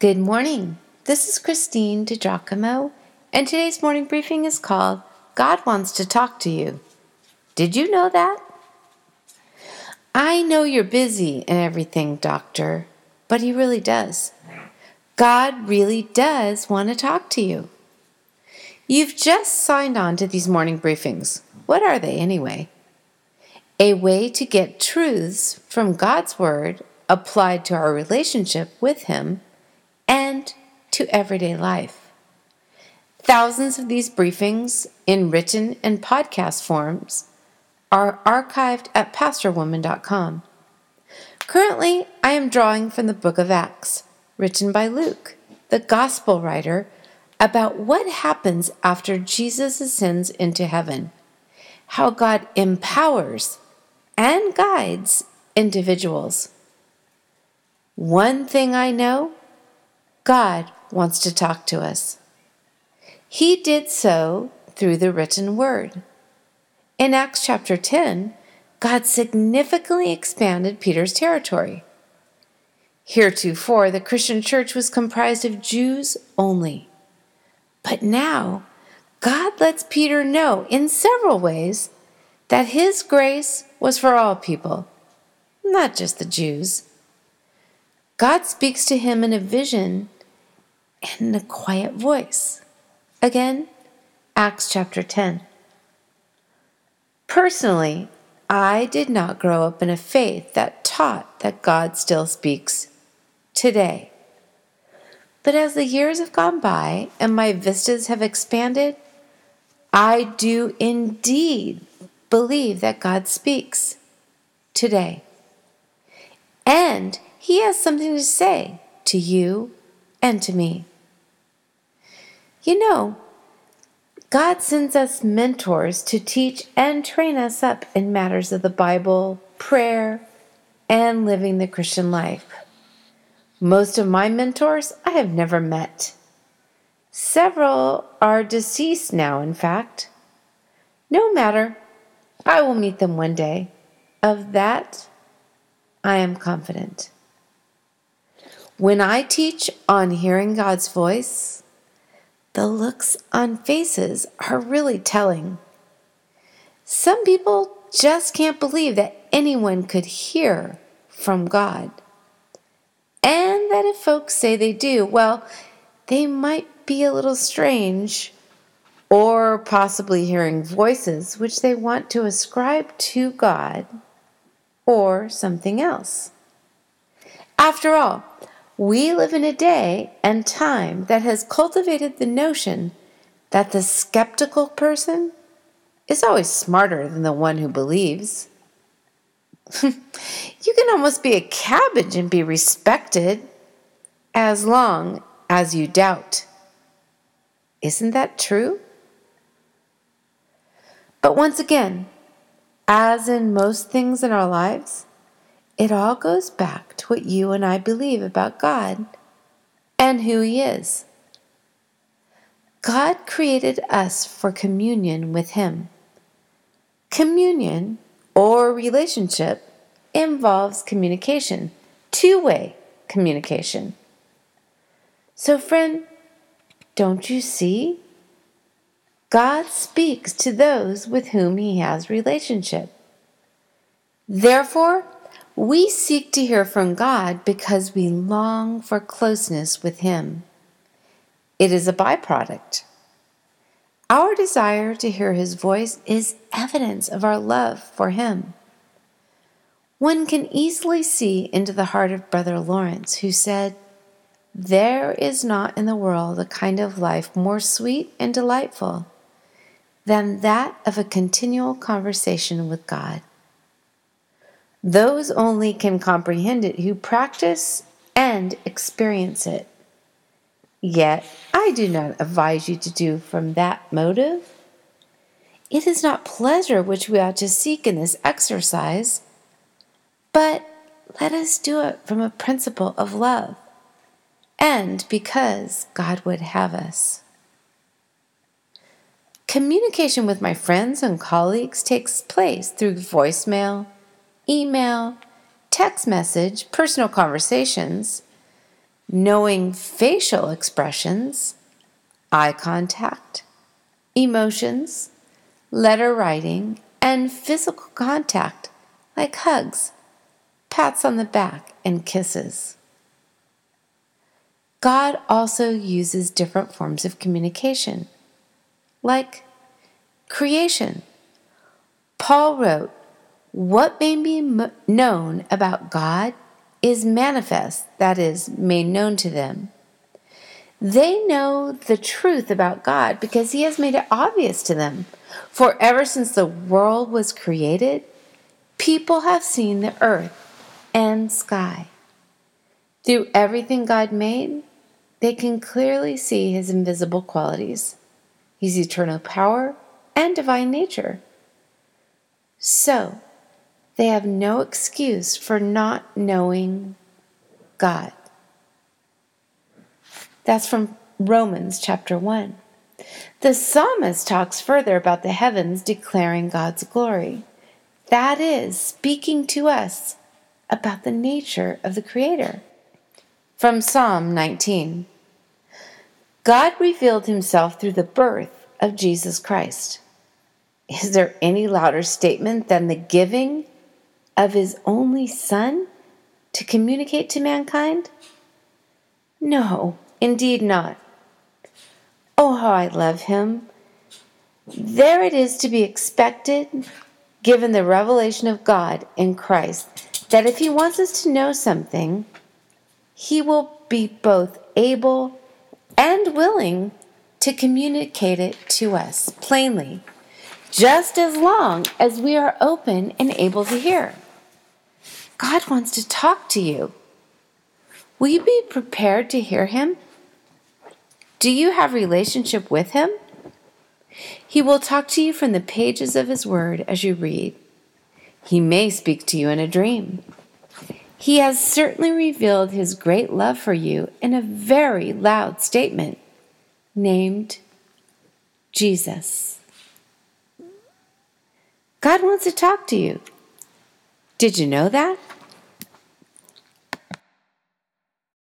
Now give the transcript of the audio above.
Good morning. This is Christine DiGiacomo, and today's morning briefing is called God Wants to Talk to You. Did you know that? I know you're busy and everything, Doctor, but He really does. God really does want to talk to you. You've just signed on to these morning briefings. What are they, anyway? A way to get truths from God's Word applied to our relationship with Him and to everyday life. Thousands of these briefings in written and podcast forms are archived at pastorwoman.com. Currently, I am drawing from the book of Acts, written by Luke, the gospel writer, about what happens after Jesus ascends into heaven, how God empowers and guides individuals. One thing I know God wants to talk to us. He did so through the written word. In Acts chapter 10, God significantly expanded Peter's territory. Heretofore, the Christian church was comprised of Jews only. But now, God lets Peter know in several ways that his grace was for all people, not just the Jews. God speaks to him in a vision and in a quiet voice. Again, Acts chapter 10. Personally, I did not grow up in a faith that taught that God still speaks today. But as the years have gone by and my vistas have expanded, I do indeed believe that God speaks today. And He has something to say to you and to me. You know, God sends us mentors to teach and train us up in matters of the Bible, prayer, and living the Christian life. Most of my mentors I have never met. Several are deceased now, in fact. No matter, I will meet them one day. Of that, I am confident. When I teach on hearing God's voice, the looks on faces are really telling. Some people just can't believe that anyone could hear from God. And that if folks say they do, well, they might be a little strange or possibly hearing voices which they want to ascribe to God or something else. After all, we live in a day and time that has cultivated the notion that the skeptical person is always smarter than the one who believes. you can almost be a cabbage and be respected as long as you doubt. Isn't that true? But once again, as in most things in our lives, it all goes back to what you and I believe about God and who He is. God created us for communion with Him. Communion or relationship involves communication, two way communication. So, friend, don't you see? God speaks to those with whom He has relationship. Therefore, we seek to hear from God because we long for closeness with Him. It is a byproduct. Our desire to hear His voice is evidence of our love for Him. One can easily see into the heart of Brother Lawrence, who said, There is not in the world a kind of life more sweet and delightful than that of a continual conversation with God. Those only can comprehend it who practice and experience it. Yet I do not advise you to do from that motive. It is not pleasure which we ought to seek in this exercise, but let us do it from a principle of love and because God would have us. Communication with my friends and colleagues takes place through voicemail email, text message, personal conversations. knowing facial expressions, eye contact, emotions, letter writing, and physical contact like hugs, pats on the back, and kisses. God also uses different forms of communication, like creation. Paul wrote, What may be known about God is manifest, that is, made known to them. They know the truth about God because He has made it obvious to them. For ever since the world was created, people have seen the earth and sky. Through everything God made, they can clearly see His invisible qualities, His eternal power, and divine nature. So, they have no excuse for not knowing God. That's from Romans chapter 1. The psalmist talks further about the heavens declaring God's glory. That is, speaking to us about the nature of the Creator. From Psalm 19 God revealed himself through the birth of Jesus Christ. Is there any louder statement than the giving of his only Son to communicate to mankind? No, indeed not. Oh, how I love him. There it is to be expected, given the revelation of God in Christ, that if he wants us to know something, he will be both able and willing to communicate it to us plainly, just as long as we are open and able to hear. God wants to talk to you. Will you be prepared to hear him? Do you have relationship with him? He will talk to you from the pages of his word as you read. He may speak to you in a dream. He has certainly revealed his great love for you in a very loud statement named Jesus. God wants to talk to you. Did you know that?